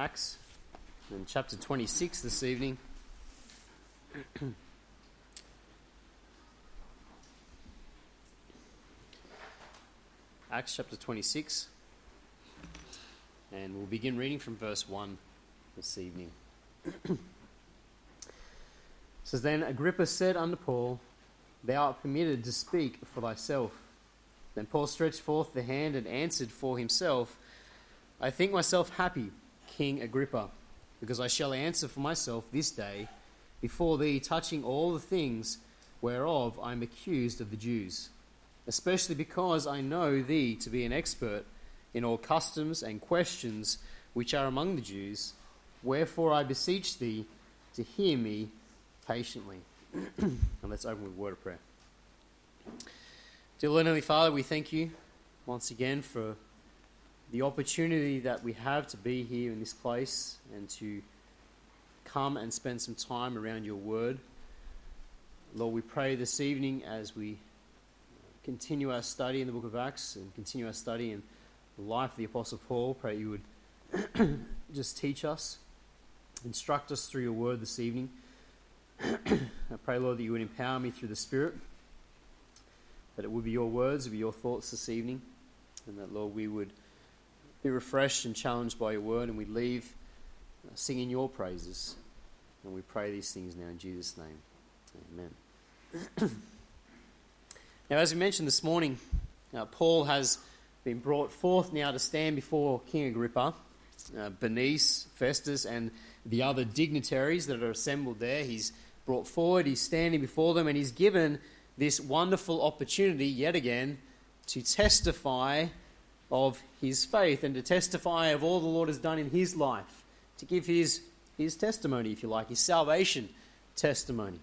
Acts in chapter 26 this evening. Acts chapter 26. And we'll begin reading from verse 1 this evening. says, Then Agrippa said unto Paul, Thou art permitted to speak for thyself. Then Paul stretched forth the hand and answered for himself, I think myself happy King Agrippa, because I shall answer for myself this day before thee touching all the things whereof I am accused of the Jews, especially because I know thee to be an expert in all customs and questions which are among the Jews. Wherefore I beseech thee to hear me patiently. and let's open with a word of prayer. Dear Lord Heavenly Father, we thank you once again for the opportunity that we have to be here in this place and to come and spend some time around your word. Lord, we pray this evening as we continue our study in the book of Acts and continue our study in the life of the Apostle Paul, pray you would just teach us, instruct us through your word this evening. I pray, Lord, that you would empower me through the Spirit, that it would be your words, it would be your thoughts this evening, and that, Lord, we would be refreshed and challenged by your word, and we leave uh, singing your praises. And we pray these things now in Jesus' name. Amen. now, as we mentioned this morning, uh, Paul has been brought forth now to stand before King Agrippa, uh, Bernice, Festus, and the other dignitaries that are assembled there. He's brought forward, he's standing before them, and he's given this wonderful opportunity yet again to testify of his faith and to testify of all the Lord has done in his life, to give his, his testimony, if you like, his salvation testimony.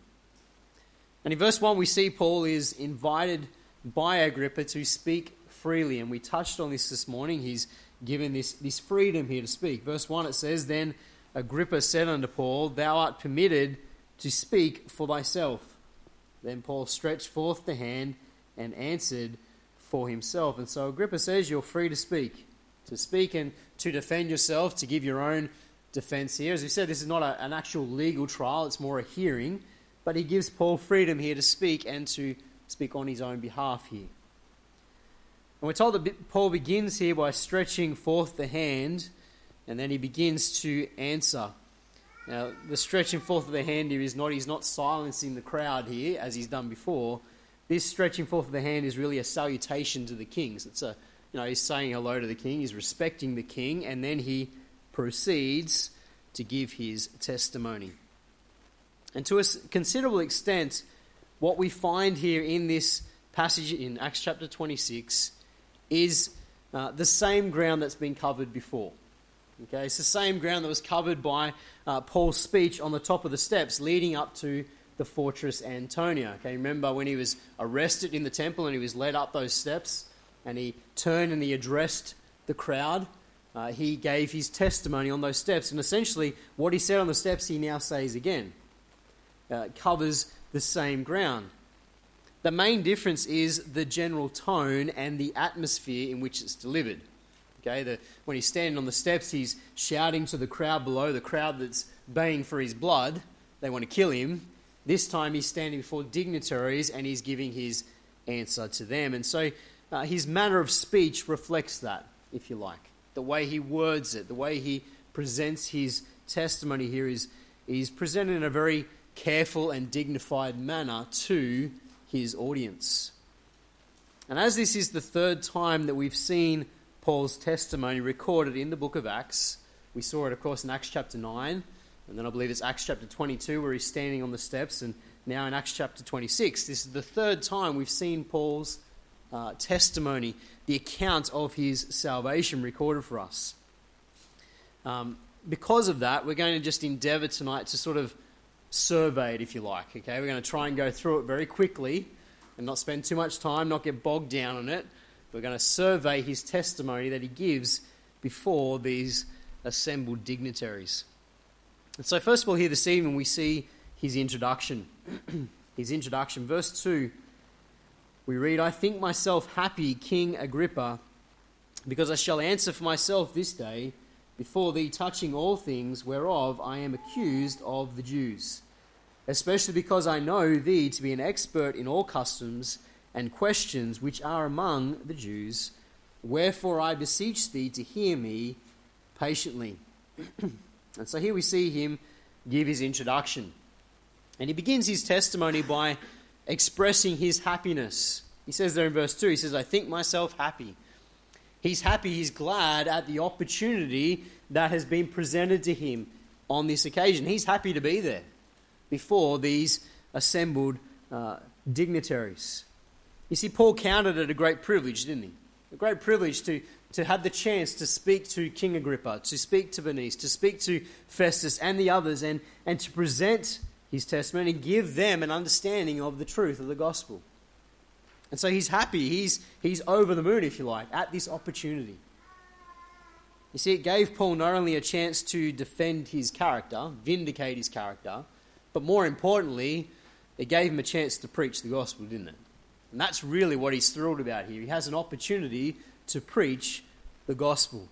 And in verse 1, we see Paul is invited by Agrippa to speak freely, and we touched on this this morning. He's given this, this freedom here to speak. Verse 1, it says, Then Agrippa said unto Paul, Thou art permitted to speak for thyself. Then Paul stretched forth the hand and answered, for himself. And so Agrippa says you're free to speak, to speak and to defend yourself, to give your own defense here. As we said, this is not a, an actual legal trial, it's more a hearing, but he gives Paul freedom here to speak and to speak on his own behalf here. And we're told that Paul begins here by stretching forth the hand, and then he begins to answer. Now, the stretching forth of the hand here is not, he's not silencing the crowd here, as he's done before, this stretching forth of the hand is really a salutation to the kings. It's a, you know, he's saying hello to the king, he's respecting the king, and then he proceeds to give his testimony. And to a considerable extent, what we find here in this passage in Acts chapter 26 is uh, the same ground that's been covered before. Okay, it's the same ground that was covered by uh, Paul's speech on the top of the steps leading up to the fortress Antonia. Okay, remember when he was arrested in the temple and he was led up those steps and he turned and he addressed the crowd. Uh, he gave his testimony on those steps, and essentially what he said on the steps, he now says again. Uh, covers the same ground. The main difference is the general tone and the atmosphere in which it's delivered. Okay, the, when he's standing on the steps, he's shouting to the crowd below, the crowd that's baying for his blood. They want to kill him. This time he's standing before dignitaries and he's giving his answer to them. And so uh, his manner of speech reflects that, if you like. The way he words it, the way he presents his testimony here is he's presented in a very careful and dignified manner to his audience. And as this is the third time that we've seen Paul's testimony recorded in the book of Acts, we saw it, of course, in Acts chapter 9. And then I believe it's Acts chapter 22 where he's standing on the steps, and now in Acts chapter 26. This is the third time we've seen Paul's uh, testimony, the account of his salvation recorded for us. Um, because of that, we're going to just endeavour tonight to sort of survey it, if you like. Okay, we're going to try and go through it very quickly and not spend too much time, not get bogged down on it. We're going to survey his testimony that he gives before these assembled dignitaries. And so, first of all, here this evening, we see his introduction. his introduction. Verse 2, we read, I think myself happy, King Agrippa, because I shall answer for myself this day before thee touching all things whereof I am accused of the Jews, especially because I know thee to be an expert in all customs and questions which are among the Jews. Wherefore I beseech thee to hear me patiently. and so here we see him give his introduction. And he begins his testimony by expressing his happiness. He says there in verse 2, he says, I think myself happy He's happy, he's glad at the opportunity that has been presented to him on this occasion. He's happy to be there before these assembled uh, dignitaries. You see, Paul counted it a great privilege, didn't he? A great privilege to, to have the chance to speak to King Agrippa, to speak to Bernice, to speak to Festus and the others, and, and to present his testimony and give them an understanding of the truth of the gospel. And so he's happy. He's, he's over the moon, if you like, at this opportunity. You see, it gave Paul not only a chance to defend his character, vindicate his character, but more importantly, it gave him a chance to preach the gospel, didn't it? And that's really what he's thrilled about here. He has an opportunity to preach the gospel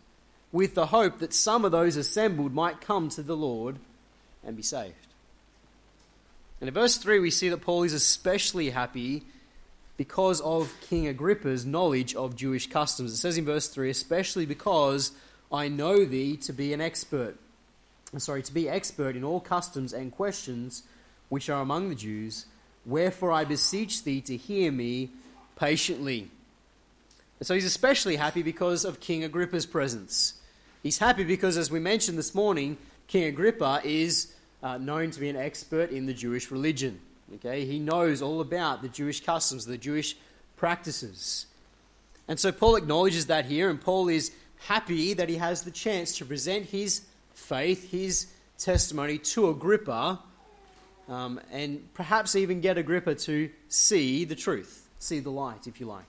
with the hope that some of those assembled might come to the Lord and be saved. And in verse 3, we see that Paul is especially happy because of King Agrippa's knowledge of Jewish customs. It says in verse 3 especially because I know thee to be an expert. Sorry, to be expert in all customs and questions which are among the Jews. Wherefore I beseech thee to hear me patiently. And so he's especially happy because of King Agrippa's presence. He's happy because, as we mentioned this morning, King Agrippa is uh, known to be an expert in the Jewish religion. Okay, he knows all about the Jewish customs, the Jewish practices. And so Paul acknowledges that here, and Paul is happy that he has the chance to present his faith, his testimony to Agrippa, um, and perhaps even get Agrippa to see the truth, see the light, if you like.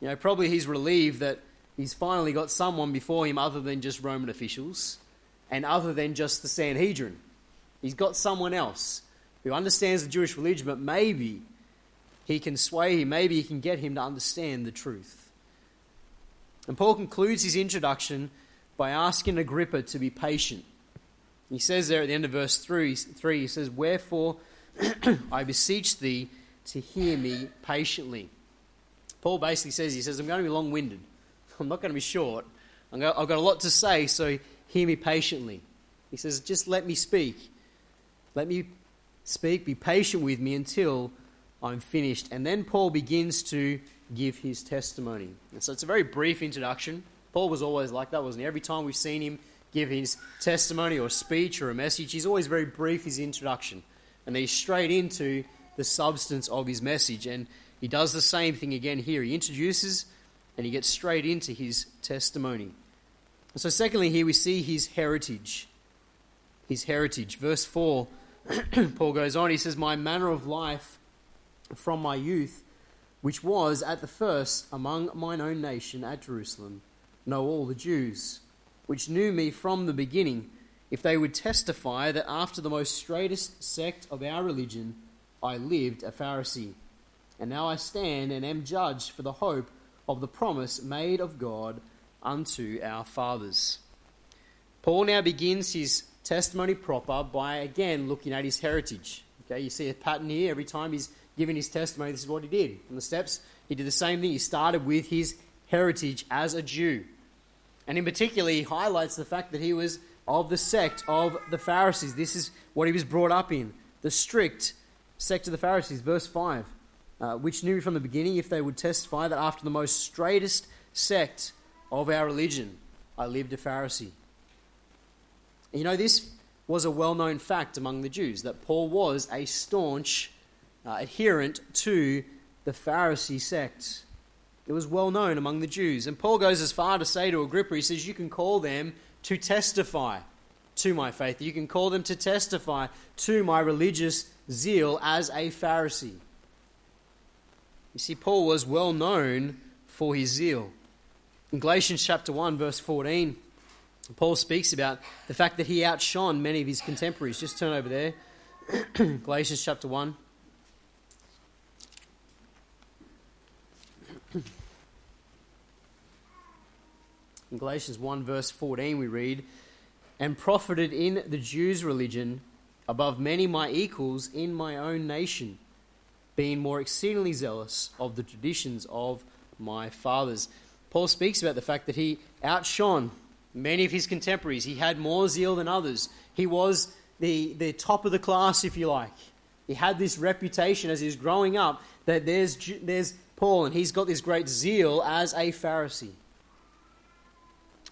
You know, probably he's relieved that he's finally got someone before him other than just Roman officials and other than just the Sanhedrin. He's got someone else who understands the Jewish religion, but maybe he can sway him, maybe he can get him to understand the truth. And Paul concludes his introduction by asking Agrippa to be patient. He says there at the end of verse 3, three he says, Wherefore I beseech thee to hear me patiently. Paul basically says, he says, I'm going to be long winded. I'm not going to be short. I've got a lot to say, so hear me patiently. He says, just let me speak. Let me Speak, be patient with me until I'm finished. And then Paul begins to give his testimony. And so it's a very brief introduction. Paul was always like that, wasn't he? Every time we've seen him give his testimony or speech or a message, he's always very brief, his introduction. And then he's straight into the substance of his message. And he does the same thing again here. He introduces and he gets straight into his testimony. So, secondly, here we see his heritage. His heritage. Verse 4 Paul goes on, he says, My manner of life from my youth, which was at the first among mine own nation at Jerusalem, know all the Jews, which knew me from the beginning, if they would testify that after the most straightest sect of our religion I lived a Pharisee. And now I stand and am judged for the hope of the promise made of God unto our fathers. Paul now begins his testimony proper by again looking at his heritage. Okay, you see a pattern here. Every time he's given his testimony, this is what he did. On the steps, he did the same thing. He started with his heritage as a Jew. And in particular, he highlights the fact that he was of the sect of the Pharisees. This is what he was brought up in the strict sect of the Pharisees. Verse 5 uh, which knew from the beginning if they would testify that after the most straightest sect of our religion, I lived a Pharisee. You know, this was a well known fact among the Jews that Paul was a staunch uh, adherent to the Pharisee sect. It was well known among the Jews. And Paul goes as far to say to Agrippa, he says, You can call them to testify to my faith. You can call them to testify to my religious zeal as a Pharisee. You see, Paul was well known for his zeal. In Galatians chapter 1, verse 14, Paul speaks about the fact that he outshone many of his contemporaries. Just turn over there. Galatians chapter 1. In Galatians 1, verse 14, we read, And profited in the Jews' religion above many my equals in my own nation, being more exceedingly zealous of the traditions of my fathers. Paul speaks about the fact that he outshone many of his contemporaries. He had more zeal than others. He was the, the top of the class, if you like. He had this reputation as he was growing up that there's, there's Paul and he's got this great zeal as a Pharisee.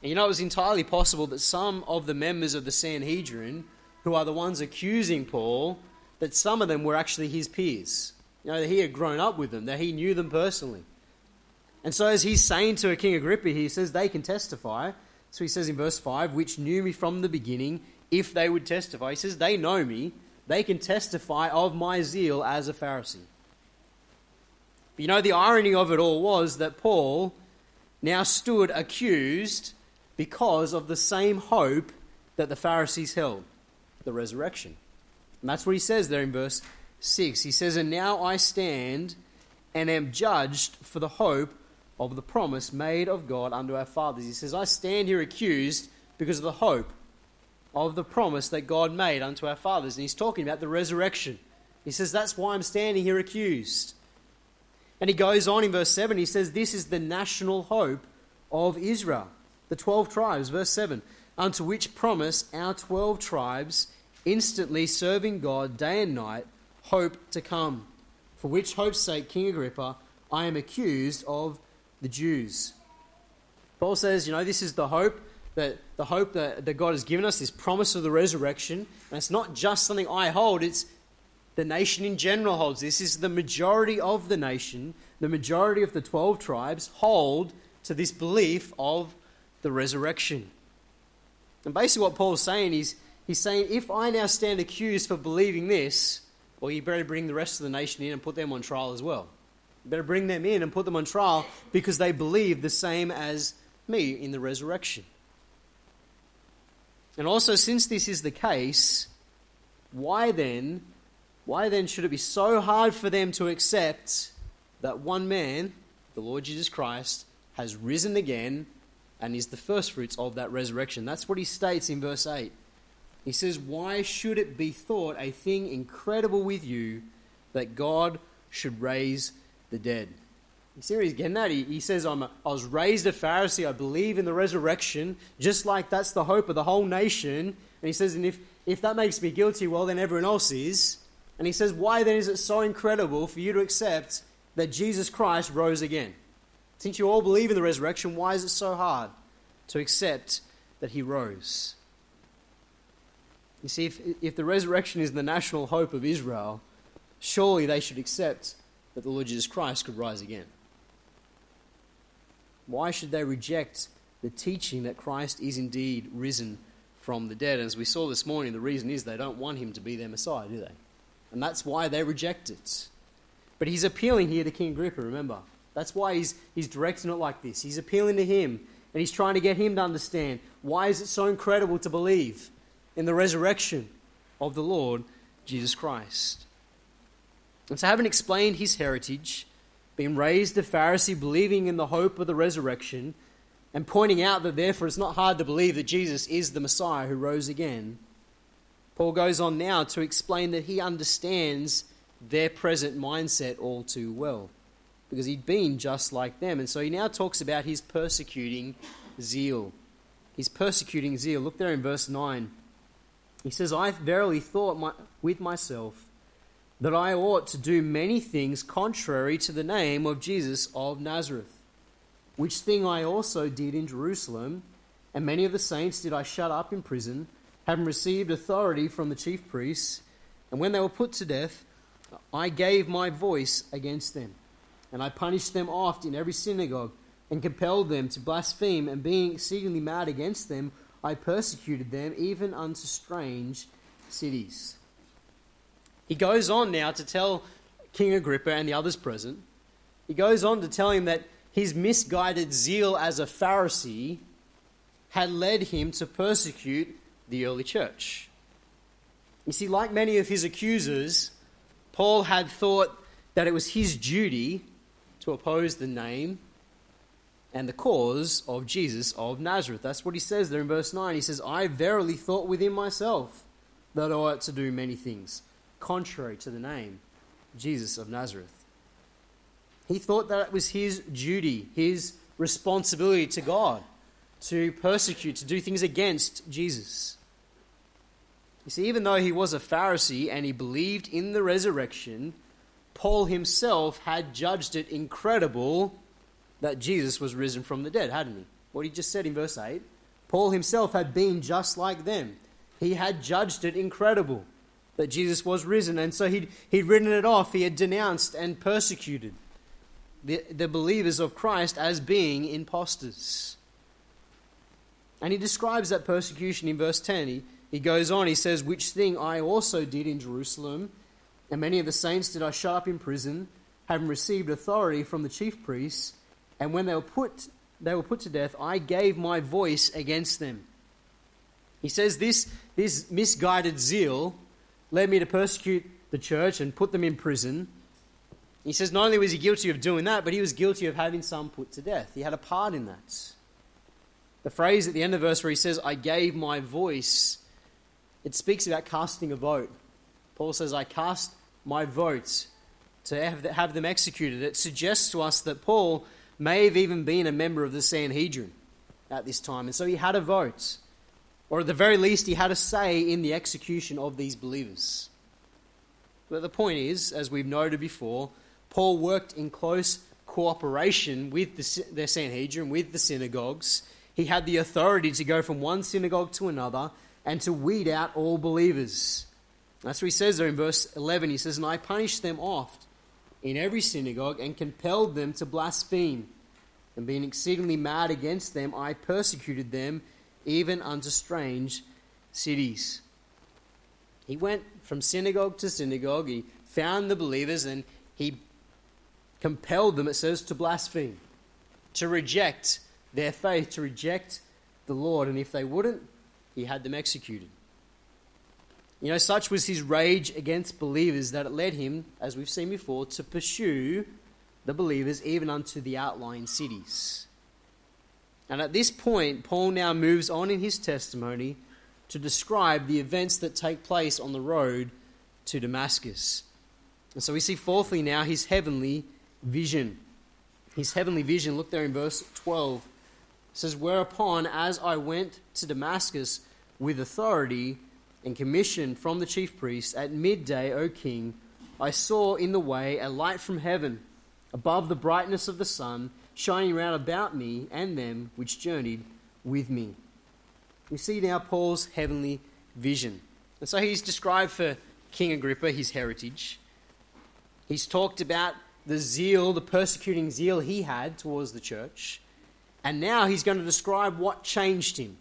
And you know, it was entirely possible that some of the members of the Sanhedrin, who are the ones accusing Paul, that some of them were actually his peers. You know, that he had grown up with them, that he knew them personally. And so, as he's saying to King Agrippa, he says they can testify. So he says in verse 5, which knew me from the beginning, if they would testify. He says, they know me. They can testify of my zeal as a Pharisee. But you know, the irony of it all was that Paul now stood accused because of the same hope that the Pharisees held the resurrection. And that's what he says there in verse 6. He says, And now I stand and am judged for the hope of the promise made of God unto our fathers. He says, I stand here accused because of the hope of the promise that God made unto our fathers. And he's talking about the resurrection. He says, That's why I'm standing here accused. And he goes on in verse 7, he says, This is the national hope of Israel, the 12 tribes. Verse 7 Unto which promise our 12 tribes, instantly serving God day and night, hope to come. For which hope's sake, King Agrippa, I am accused of the Jews. Paul says, you know, this is the hope that the hope that, that God has given us, this promise of the resurrection. And it's not just something I hold, it's the nation in general holds. This is the majority of the nation, the majority of the 12 tribes hold to this belief of the resurrection. And basically, what Paul's saying is, he's saying, if I now stand accused for believing this, well, you better bring the rest of the nation in and put them on trial as well. You better bring them in and put them on trial because they believe the same as me in the resurrection. And also, since this is the case, why then, why then should it be so hard for them to accept that one man, the Lord Jesus Christ, has risen again and is the firstfruits of that resurrection? That's what he states in verse 8. He says, Why should it be thought a thing incredible with you that God should raise the dead? You see where he's getting at? He, he says, I'm a, I was raised a Pharisee. I believe in the resurrection, just like that's the hope of the whole nation. And he says, and if, if that makes me guilty, well, then everyone else is. And he says, why then is it so incredible for you to accept that Jesus Christ rose again? Since you all believe in the resurrection, why is it so hard to accept that he rose? You see, if, if the resurrection is the national hope of Israel, surely they should accept that the Lord Jesus Christ could rise again. Why should they reject the teaching that Christ is indeed risen from the dead? As we saw this morning, the reason is they don't want him to be their Messiah, do they? And that's why they reject it. But he's appealing here to King Agrippa, remember. That's why he's, he's directing it like this. He's appealing to him, and he's trying to get him to understand why is it so incredible to believe in the resurrection of the Lord Jesus Christ. And so, having explained his heritage, being raised a Pharisee, believing in the hope of the resurrection, and pointing out that therefore it's not hard to believe that Jesus is the Messiah who rose again, Paul goes on now to explain that he understands their present mindset all too well, because he'd been just like them. And so he now talks about his persecuting zeal. His persecuting zeal. Look there in verse 9. He says, I verily thought my, with myself, that I ought to do many things contrary to the name of Jesus of Nazareth, which thing I also did in Jerusalem, and many of the saints did I shut up in prison, having received authority from the chief priests. And when they were put to death, I gave my voice against them, and I punished them oft in every synagogue, and compelled them to blaspheme, and being exceedingly mad against them, I persecuted them even unto strange cities. He goes on now to tell King Agrippa and the others present, he goes on to tell him that his misguided zeal as a Pharisee had led him to persecute the early church. You see, like many of his accusers, Paul had thought that it was his duty to oppose the name and the cause of Jesus of Nazareth. That's what he says there in verse 9. He says, I verily thought within myself that I ought to do many things, contrary to the name, Jesus of Nazareth. He thought that it was his duty, his responsibility to God to persecute, to do things against Jesus. You see, even though he was a Pharisee and he believed in the resurrection, Paul himself had judged it incredible that Jesus was risen from the dead, hadn't he? What he just said in verse 8. Paul himself had been just like them. He had judged it incredible that Jesus was risen, and so he'd, he'd written it off. He had denounced and persecuted the, the believers of Christ as being impostors. And he describes that persecution in verse 10. He, he goes on, he says, Which thing I also did in Jerusalem, and many of the saints did I shut up in prison, having received authority from the chief priests, and when they were put, they were put to death, I gave my voice against them. He says this, this misguided zeal led me to persecute the church and put them in prison. He says not only was he guilty of doing that, but he was guilty of having some put to death. He had a part in that. The phrase at the end of verse where he says, I gave my voice, it speaks about casting a vote. Paul says, I cast my vote to have them executed. It suggests to us that Paul may have even been a member of the Sanhedrin at this time, and so he had a vote. Or at the very least, he had a say in the execution of these believers. But the point is, as we've noted before, Paul worked in close cooperation with the, the Sanhedrin, with the synagogues. He had the authority to go from one synagogue to another and to weed out all believers. That's what he says there in verse 11. He says, And I punished them oft in every synagogue and compelled them to blaspheme. And being exceedingly mad against them, I persecuted them even unto strange cities. He went from synagogue to synagogue. He found the believers and he compelled them, it says, to blaspheme, to reject their faith, to reject the Lord. And if they wouldn't, he had them executed. You know, such was his rage against believers that it led him, as we've seen before, to pursue the believers even unto the outlying cities. And at this point, Paul now moves on in his testimony to describe the events that take place on the road to Damascus. And so we see, fourthly, now his heavenly vision. His heavenly vision, look there in verse 12. It says, Whereupon, as I went to Damascus with authority and commission from the chief priest, at midday, O king, I saw in the way a light from heaven, above the brightness of the sun, shining round about me and them which journeyed with me. We see now Paul's heavenly vision. And so he's described for King Agrippa his heritage. He's talked about the zeal, the persecuting zeal he had towards the church. And now he's going to describe what changed him,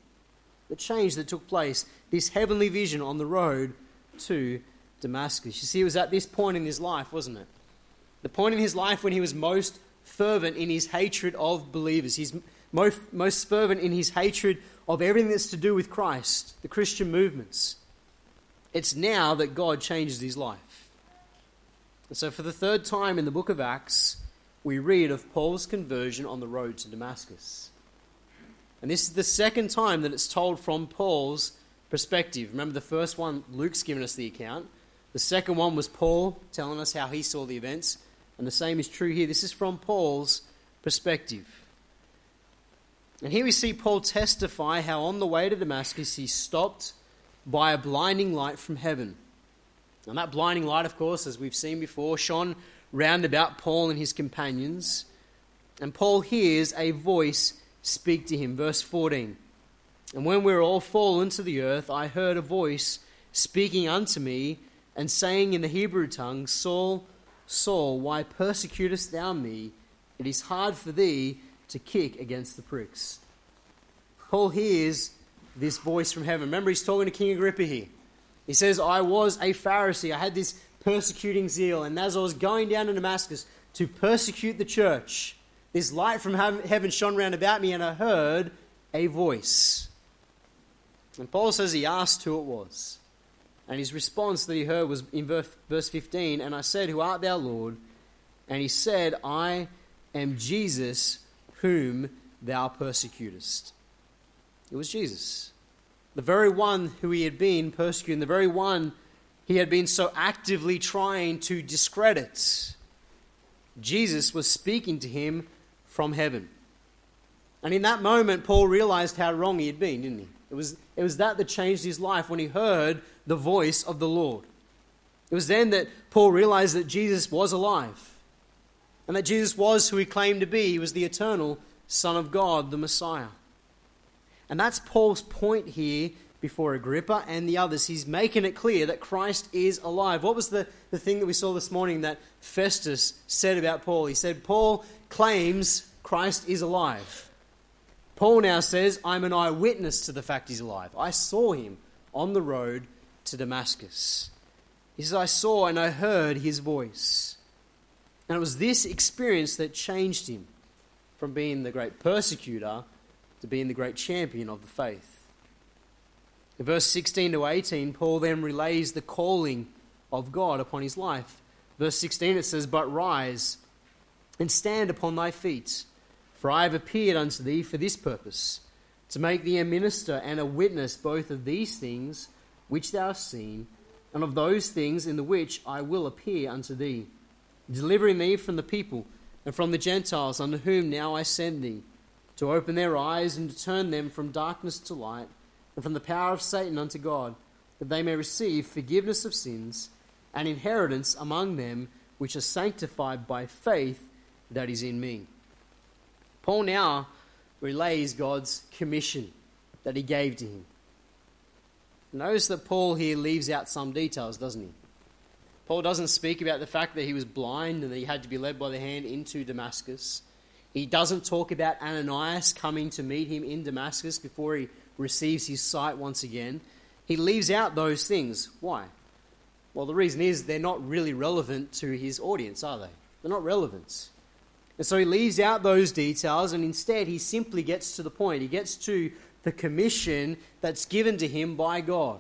the change that took place, this heavenly vision on the road to Damascus. You see, it was at this point in his life, wasn't it? The point in his life when he was most fervent in his hatred of believers. He's most, most fervent in his hatred of everything that's to do with Christ, the Christian movements. It's now that God changes his life. And so, for the third time in the book of Acts, we read of Paul's conversion on the road to Damascus. And this is the second time that it's told from Paul's perspective. Remember, the first one, Luke's given us the account. The second one was Paul telling us how he saw the events. And the same is true here. This is from Paul's perspective. And here we see Paul testify how on the way to Damascus he stopped by a blinding light from heaven. And that blinding light, of course, as we've seen before, shone round about Paul and his companions. And Paul hears a voice speak to him. Verse 14. And when we were all fallen to the earth, I heard a voice speaking unto me and saying in the Hebrew tongue, Saul, Saul, why persecutest thou me? It is hard for thee to kick against the pricks. Paul hears this voice from heaven. Remember, he's talking to King Agrippa here. He says, I was a Pharisee. I had this persecuting zeal. And as I was going down to Damascus to persecute the church, this light from heaven shone round about me, and I heard a voice. And Paul says he asked who it was. And his response that he heard was in verse 15 And I said, Who art thou, Lord? And he said, I am Jesus whom thou persecutest? It was Jesus. The very one who he had been persecuting, the very one he had been so actively trying to discredit. Jesus was speaking to him from heaven. And in that moment, Paul realized how wrong he had been, didn't he? It was, it was that that changed his life when he heard the voice of the Lord. It was then that Paul realized that Jesus was alive and that Jesus was who he claimed to be. He was the eternal Son of God, the Messiah. And that's Paul's point here before Agrippa and the others. He's making it clear that Christ is alive. What was the, the thing that we saw this morning that Festus said about Paul? He said, Paul claims Christ is alive. Paul now says, I'm an eyewitness to the fact he's alive. I saw him on the road to Damascus. He says, I saw and I heard his voice. And it was this experience that changed him from being the great persecutor to being the great champion of the faith. In verse 16 to 18, Paul then relays the calling of God upon his life. Verse 16 it says, But rise and stand upon thy feet, for I have appeared unto thee for this purpose, to make thee a minister and a witness both of these things which thou hast seen, and of those things in the which I will appear unto thee, delivering thee from the people and from the Gentiles unto whom now I send thee, to open their eyes and to turn them from darkness to light, and from the power of Satan unto God, that they may receive forgiveness of sins and inheritance among them which are sanctified by faith that is in me. Paul now relays God's commission that he gave to him. Notice that Paul here leaves out some details, doesn't he? Paul doesn't speak about the fact that he was blind and that he had to be led by the hand into Damascus. He doesn't talk about Ananias coming to meet him in Damascus before he receives his sight once again. He leaves out those things. Why? Well, the reason is they're not really relevant to his audience, are they? They're not relevant. And so he leaves out those details and instead he simply gets to the point. He gets to the commission that's given to him by God.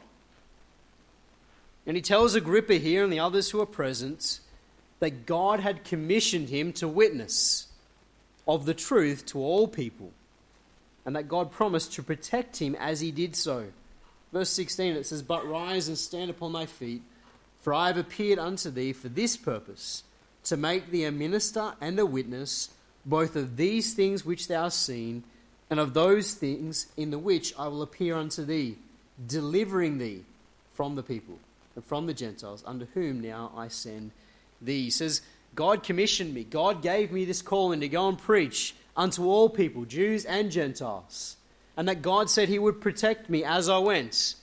And he tells Agrippa here and the others who are present that God had commissioned him to witness of the truth to all people, and that God promised to protect him as he did so. Verse 16 it says, But rise and stand upon thy feet, for I have appeared unto thee for this purpose, to make thee a minister and a witness, both of these things which thou hast seen, and of those things in the which I will appear unto thee, delivering thee from the people and from the Gentiles, unto whom now I send thee. He says, God commissioned me. God gave me this calling to go and preach unto all people, Jews and Gentiles. And that God said He would protect me as I went.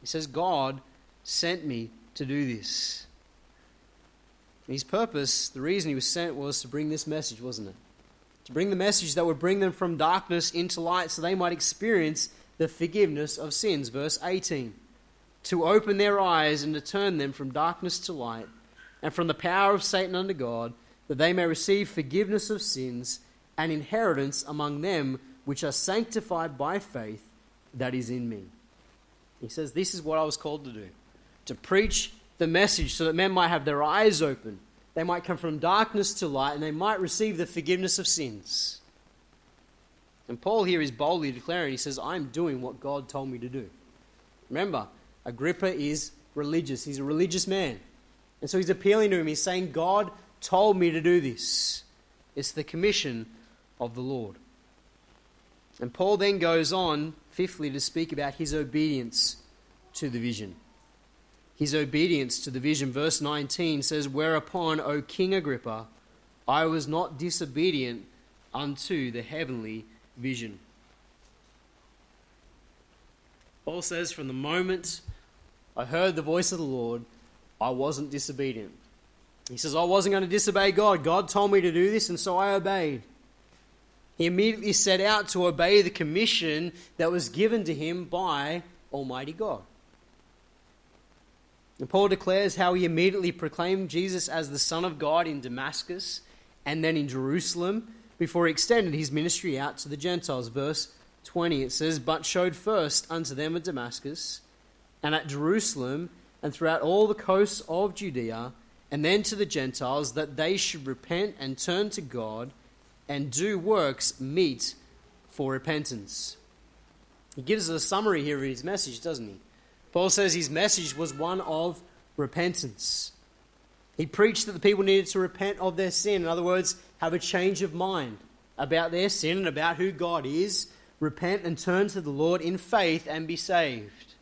He says, God sent me to do this. his purpose, the reason He was sent was to bring this message, wasn't it? To bring the message that would bring them from darkness into light so they might experience the forgiveness of sins. Verse 18 to open their eyes and to turn them from darkness to light and from the power of Satan unto God, that they may receive forgiveness of sins and inheritance among them which are sanctified by faith that is in me. He says, This is what I was called to do to preach the message so that men might have their eyes open. They might come from darkness to light and they might receive the forgiveness of sins. And Paul here is boldly declaring, he says, I'm doing what God told me to do. Remember, Agrippa is religious. He's a religious man. And so he's appealing to him. He's saying, God told me to do this. It's the commission of the Lord. And Paul then goes on, fifthly, to speak about his obedience to the vision. His obedience to the vision. Verse 19 says, Whereupon, O King Agrippa, I was not disobedient unto the heavenly vision. Paul says, From the moment I heard the voice of the Lord, I wasn't disobedient. He says, I wasn't going to disobey God. God told me to do this, and so I obeyed. He immediately set out to obey the commission that was given to him by Almighty God. And Paul declares how he immediately proclaimed Jesus as the Son of God in Damascus and then in Jerusalem before he extended his ministry out to the Gentiles. Verse 20 it says, But showed first unto them at Damascus and at Jerusalem and throughout all the coasts of Judea, and then to the Gentiles, that they should repent and turn to God and do works meet for repentance. He gives us a summary here of his message, doesn't he? Paul says his message was one of repentance. He preached that the people needed to repent of their sin. In other words, have a change of mind about their sin and about who God is, repent and turn to the Lord in faith and be saved.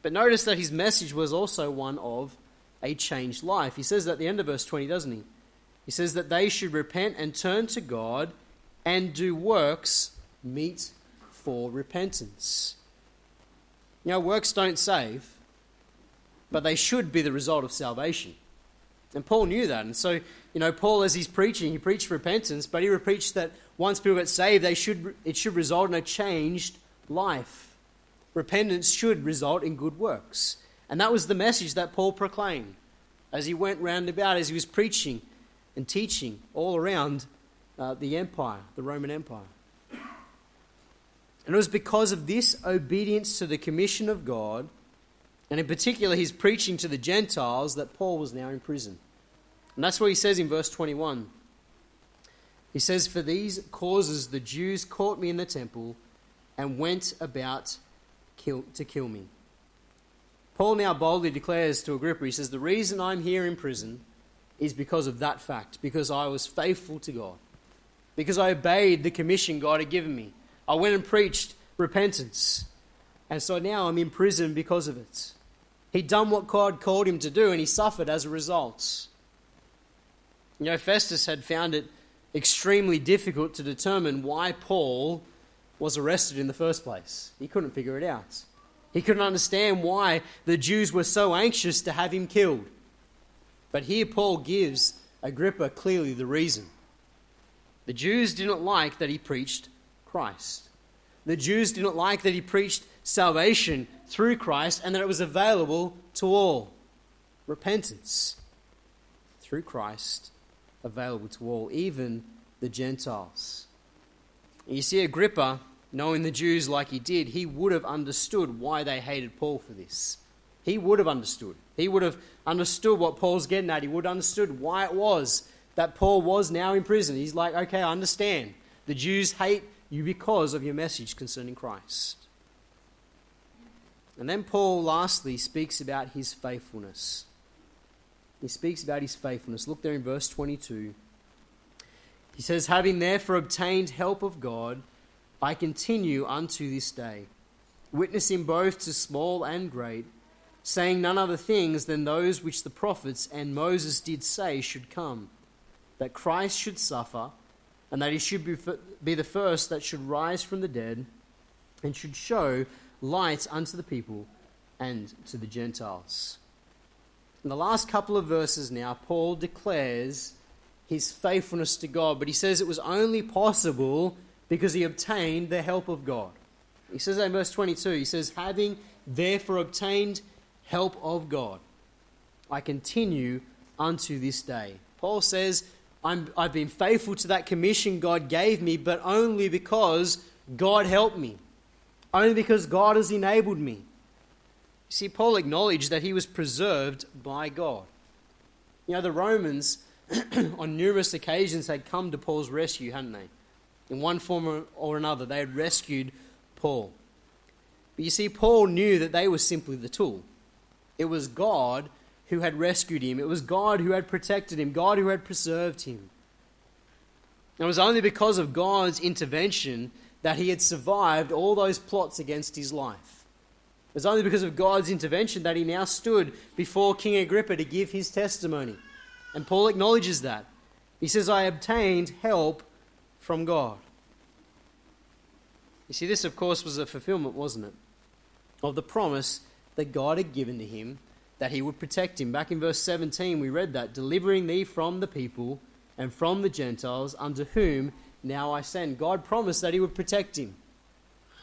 But notice that his message was also one of a changed life. He says that at the end of verse 20, doesn't he? He says that they should repent and turn to God and do works meet for repentance. You know, works don't save, but they should be the result of salvation. And Paul knew that. And so, you know, Paul, as he's preaching, he preached repentance, but he preached that once people get saved, they should, it should result in a changed life. Repentance should result in good works. And that was the message that Paul proclaimed as he went round about, as he was preaching and teaching all around uh, the empire, the Roman Empire. And it was because of this obedience to the commission of God, and in particular his preaching to the Gentiles, that Paul was now in prison. And that's what he says in verse 21. He says, For these causes the Jews caught me in the temple and went about kill, to kill me. Paul now boldly declares to Agrippa, he says, The reason I'm here in prison is because of that fact, because I was faithful to God, because I obeyed the commission God had given me. I went and preached repentance. And so now I'm in prison because of it. He'd done what God called him to do, and he suffered as a result. You know, Festus had found it extremely difficult to determine why Paul was arrested in the first place. He couldn't figure it out. He couldn't understand why the Jews were so anxious to have him killed. But here Paul gives Agrippa clearly the reason. The Jews didn't like that he preached Christ. The Jews didn't like that he preached salvation through Christ and that it was available to all. Repentance through Christ available to all, even the Gentiles. You see, Agrippa knowing the Jews like he did, he would have understood why they hated Paul for this. He would have understood. He would have understood what Paul's getting at. He would have understood why it was that Paul was now in prison. He's like, okay, I understand. The Jews hate you because of your message concerning Christ. And then Paul lastly speaks about his faithfulness. He speaks about his faithfulness. Look there in verse 22. He says, Having therefore obtained help of God, I continue unto this day, witnessing both to small and great, saying none other things than those which the prophets and Moses did say should come, that Christ should suffer, and that he should be, be the first that should rise from the dead, and should show light unto the people and to the Gentiles. In the last couple of verses now, Paul declares his faithfulness to God, but he says it was only possible because he obtained the help of God. He says that in verse 22. He says, Having therefore obtained help of God, I continue unto this day. Paul says, i have been faithful to that commission God gave me, but only because God helped me, only because God has enabled me. You see, Paul acknowledged that he was preserved by God. You know, the Romans on numerous occasions had come to Paul's rescue, hadn't they? in one form or another. They had rescued Paul. But you see, Paul knew that they were simply the tool. It was God who had rescued him, it was God who had protected him, God who had preserved him. It was only because of God's intervention that he had survived all those plots against his life. It was only because of God's intervention that he now stood before King Agrippa to give his testimony. And Paul acknowledges that. He says, I obtained help from God. You see, this, of course, was a fulfillment, wasn't it? Of the promise that God had given to him that he would protect him. Back in verse 17, we read that delivering thee from the people and from the Gentiles, unto whom now I send. God promised that he would protect him.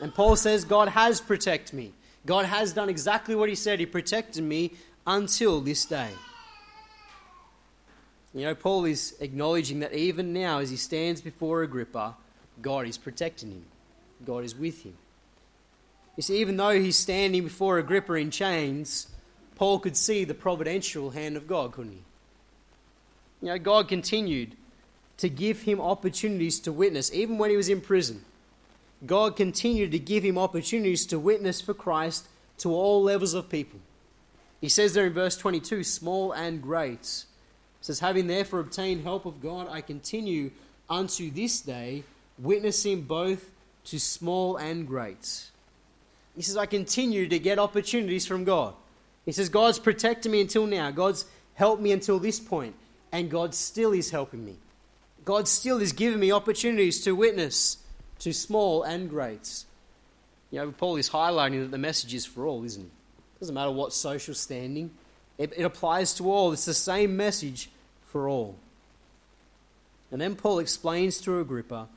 And Paul says, God has protected me. God has done exactly what he said. He protected me until this day. You know, Paul is acknowledging that even now, as he stands before Agrippa, God is protecting him, God is with him. You see, even though he's standing before Agrippa in chains, Paul could see the providential hand of God, couldn't he? You know, God continued to give him opportunities to witness, even when he was in prison. God continued to give him opportunities to witness for Christ to all levels of people. He says there in verse 22 small and great. It says, Having therefore obtained help of God, I continue unto this day, witnessing both to small and great. He says, I continue to get opportunities from God. He says, God's protected me until now. God's helped me until this point, and God still is helping me. God still is giving me opportunities to witness to small and great. You know, Paul is highlighting that the message is for all, isn't it? Doesn't matter what social standing, it, it applies to all. It's the same message for all. And then Paul explains to Agrippa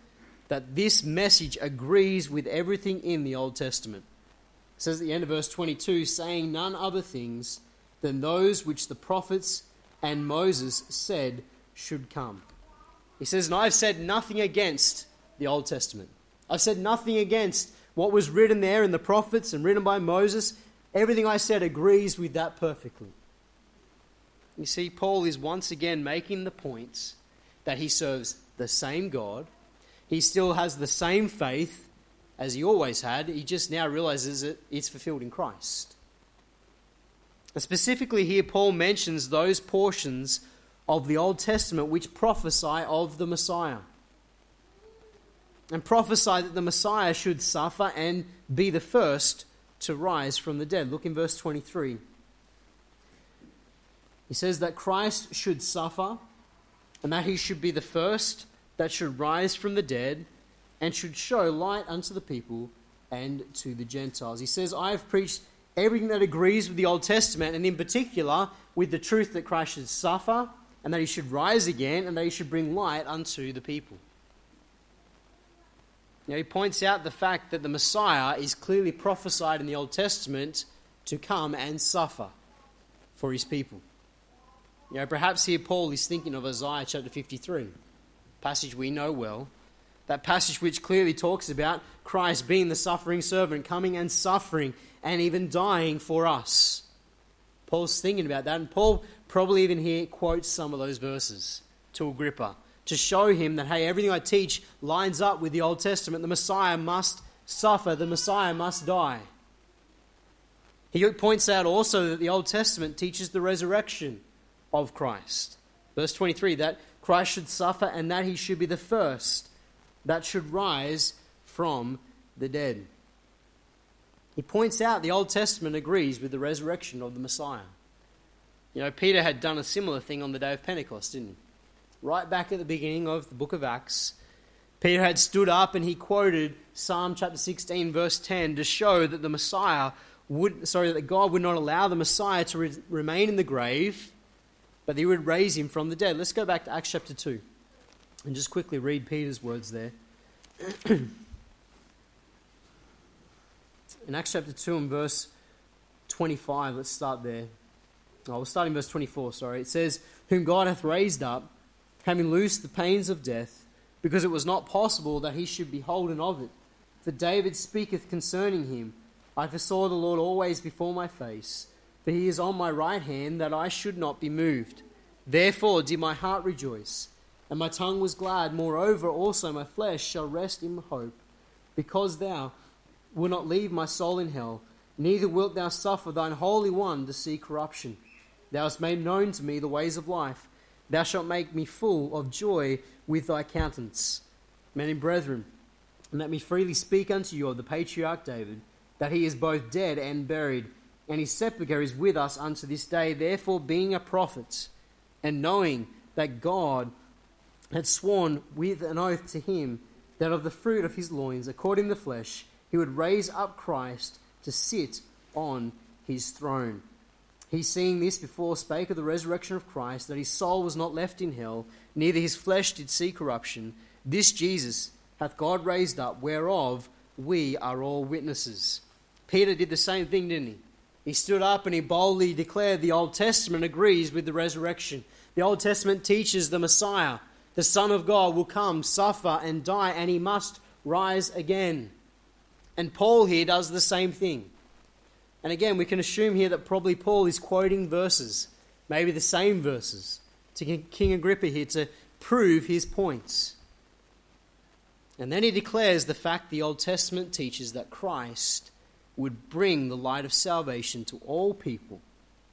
that this message agrees with everything in the Old Testament. It says at the end of verse 22 saying none other things than those which the prophets and Moses said should come. He says, And I've said nothing against the Old Testament. I've said nothing against what was written there in the prophets and written by Moses. Everything I said agrees with that perfectly. You see, Paul is once again making the points that he serves the same God. He still has the same faith as he always had. He just now realizes that it's fulfilled in Christ. And specifically, here, Paul mentions those portions of the Old Testament which prophesy of the Messiah. And prophesy that the Messiah should suffer and be the first to rise from the dead. Look in verse 23. He says that Christ should suffer and that he should be the first that should rise from the dead and should show light unto the people and to the Gentiles. He says, I have preached everything that agrees with the Old Testament, and in particular with the truth that Christ should suffer and that he should rise again and that he should bring light unto the people. Now, he points out the fact that the Messiah is clearly prophesied in the Old Testament to come and suffer for his people. You know, perhaps here Paul is thinking of Isaiah chapter 53, passage we know well. That passage which clearly talks about Christ being the suffering servant, coming and suffering and even dying for us. Paul's thinking about that, and Paul probably even here quotes some of those verses to Agrippa to show him that, hey, everything I teach lines up with the Old Testament. The Messiah must suffer, the Messiah must die. He points out also that the Old Testament teaches the resurrection of Christ. Verse 23 that Christ should suffer and that he should be the first that should rise from the dead. He points out the Old Testament agrees with the resurrection of the Messiah. You know, Peter had done a similar thing on the day of Pentecost, didn't he? Right back at the beginning of the book of Acts, Peter had stood up and he quoted Psalm chapter 16, verse 10, to show that the Messiah would, sorry, that God would not allow the Messiah to re- remain in the grave, but he would raise him from the dead. Let's go back to Acts chapter 2 and just quickly read Peter's words there. in Acts chapter 2 and verse 25, let's start there. Oh, we'll start in verse 24, sorry. It says, Whom God hath raised up, having loosed the pains of death, because it was not possible that he should be holden of it. For David speaketh concerning him, I foresaw the Lord always before my face, for he is on my right hand, that I should not be moved. Therefore did my heart rejoice, and my tongue was glad. Moreover, also my flesh shall rest in hope, because thou wilt not leave my soul in hell, neither wilt thou suffer thine Holy One to see corruption. Thou hast made known to me the ways of life. Thou shalt make me full of joy with thy countenance. Men and brethren, let me freely speak unto you of the patriarch David, that he is both dead and buried, and his sepulchre is with us unto this day. Therefore, being a prophet, and knowing that God had sworn with an oath to him that of the fruit of his loins, according to the flesh, he would raise up Christ to sit on his throne. He, seeing this before, spake of the resurrection of Christ, that his soul was not left in hell, neither his flesh did see corruption. This Jesus hath God raised up, whereof we are all witnesses. Peter did the same thing, didn't he? He stood up and he boldly declared the Old Testament agrees with the resurrection. The Old Testament teaches the Messiah, the Son of God, will come, suffer, and die, and he must rise again. And Paul here does the same thing. And again, we can assume here that probably Paul is quoting verses, maybe the same verses, to King Agrippa here to prove his points. And then he declares the fact the Old Testament teaches that Christ would bring the light of salvation to all people,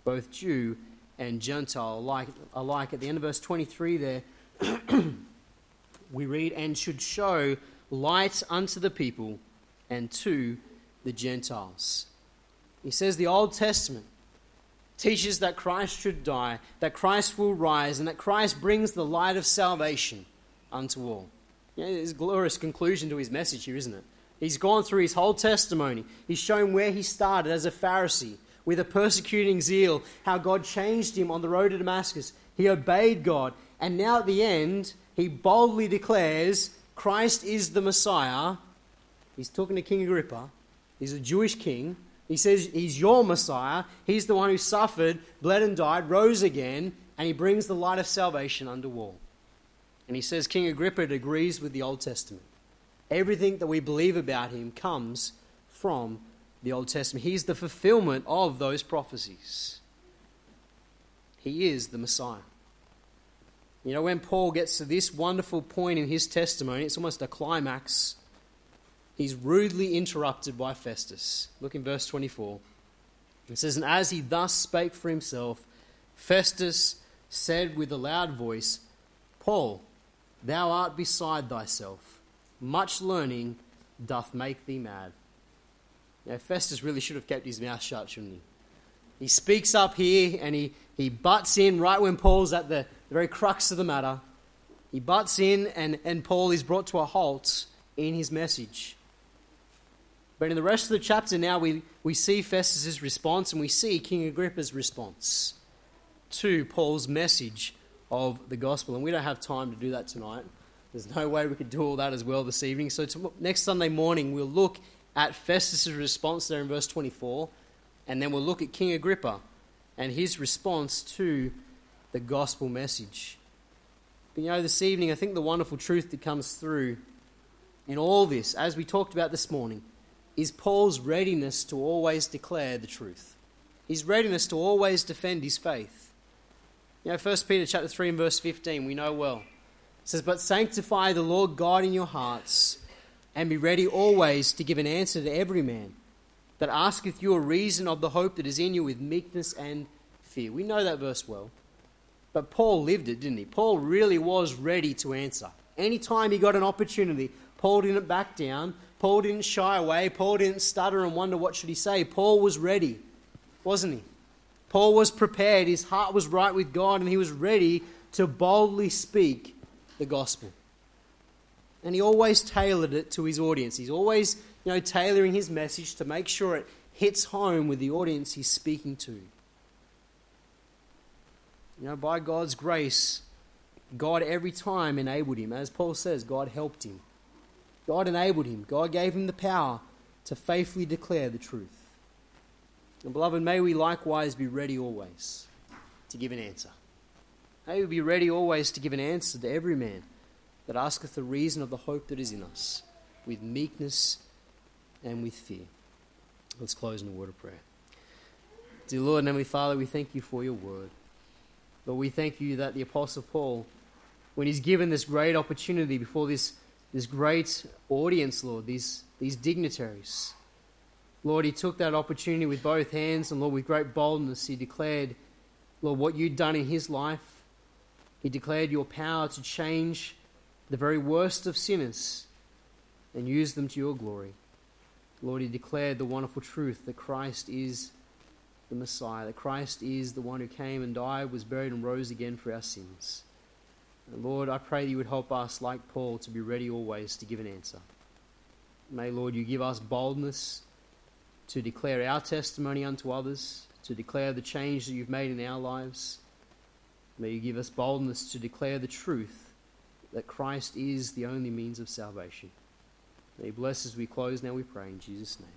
both Jew and Gentile alike. alike. At the end of verse 23 there, we read, and should show light unto the people and to the Gentiles. He says the Old Testament teaches that Christ should die, that Christ will rise, and that Christ brings the light of salvation unto all. Yeah, it's a glorious conclusion to his message here, isn't it? He's gone through his whole testimony. He's shown where he started as a Pharisee with a persecuting zeal, how God changed him on the road to Damascus. He obeyed God. And now at the end, he boldly declares Christ is the Messiah. He's talking to King Agrippa. He's a Jewish king. He says he's your Messiah. He's the one who suffered, bled and died, rose again, and he brings the light of salvation under all. And he says King Agrippa agrees with the Old Testament. Everything that we believe about him comes from the Old Testament. He's the fulfillment of those prophecies. He is the Messiah. You know, when Paul gets to this wonderful point in his testimony, it's almost a climax. He's rudely interrupted by Festus. Look in verse 24. It says, And as he thus spake for himself, Festus said with a loud voice, Paul, thou art beside thyself. Much learning doth make thee mad. Now, Festus really should have kept his mouth shut, shouldn't he? He speaks up here and he, he butts in right when Paul's at the, the very crux of the matter. He butts in and, and Paul is brought to a halt in his message. But in the rest of the chapter now, we, we see Festus's response and we see King Agrippa's response to Paul's message of the gospel. And we don't have time to do that tonight. There's no way we could do all that as well this evening. So to, next Sunday morning, we'll look at Festus's response there in verse 24, and then we'll look at King Agrippa and his response to the gospel message. But you know, this evening, I think the wonderful truth that comes through in all this, as we talked about this morning, is Paul's readiness to always declare the truth. His readiness to always defend his faith. You know, 1 Peter chapter 3 and verse 15, we know well. It says, But sanctify the Lord God in your hearts and be ready always to give an answer to every man that asketh you a reason of the hope that is in you with meekness and fear. We know that verse well. But Paul lived it, didn't he? Paul really was ready to answer. Anytime he got an opportunity, Paul didn't back down. Paul didn't shy away. Paul didn't stutter and wonder what should he say. Paul was ready, wasn't he? Paul was prepared. His heart was right with God, and he was ready to boldly speak the gospel and he always tailored it to his audience. He's always, you know, tailoring his message to make sure it hits home with the audience he's speaking to. You know, by God's grace, God every time enabled him. As Paul says, God helped him. God enabled him. God gave him the power to faithfully declare the truth. And beloved, may we likewise be ready always to give an answer. May we be ready always to give an answer to every man that asketh the reason of the hope that is in us, with meekness and with fear. Let's close in a word of prayer. Dear Lord and Heavenly Father, we thank you for your word. Lord, we thank you that the Apostle Paul, when he's given this great opportunity before this, this great audience, Lord, these, these dignitaries, Lord, he took that opportunity with both hands, and Lord, with great boldness, he declared, Lord, what you'd done in his life. He declared your power to change the very worst of sinners, and use them to your glory. Lord, he declared the wonderful truth that Christ is the Messiah, that Christ is the one who came and died, was buried, and rose again for our sins. And Lord, I pray that you would help us, like Paul, to be ready always to give an answer. May, Lord, you give us boldness to declare our testimony unto others, to declare the change that you've made in our lives. May you give us boldness to declare the truth that Christ is the only means of salvation. May you bless as we close now, we pray in Jesus' name.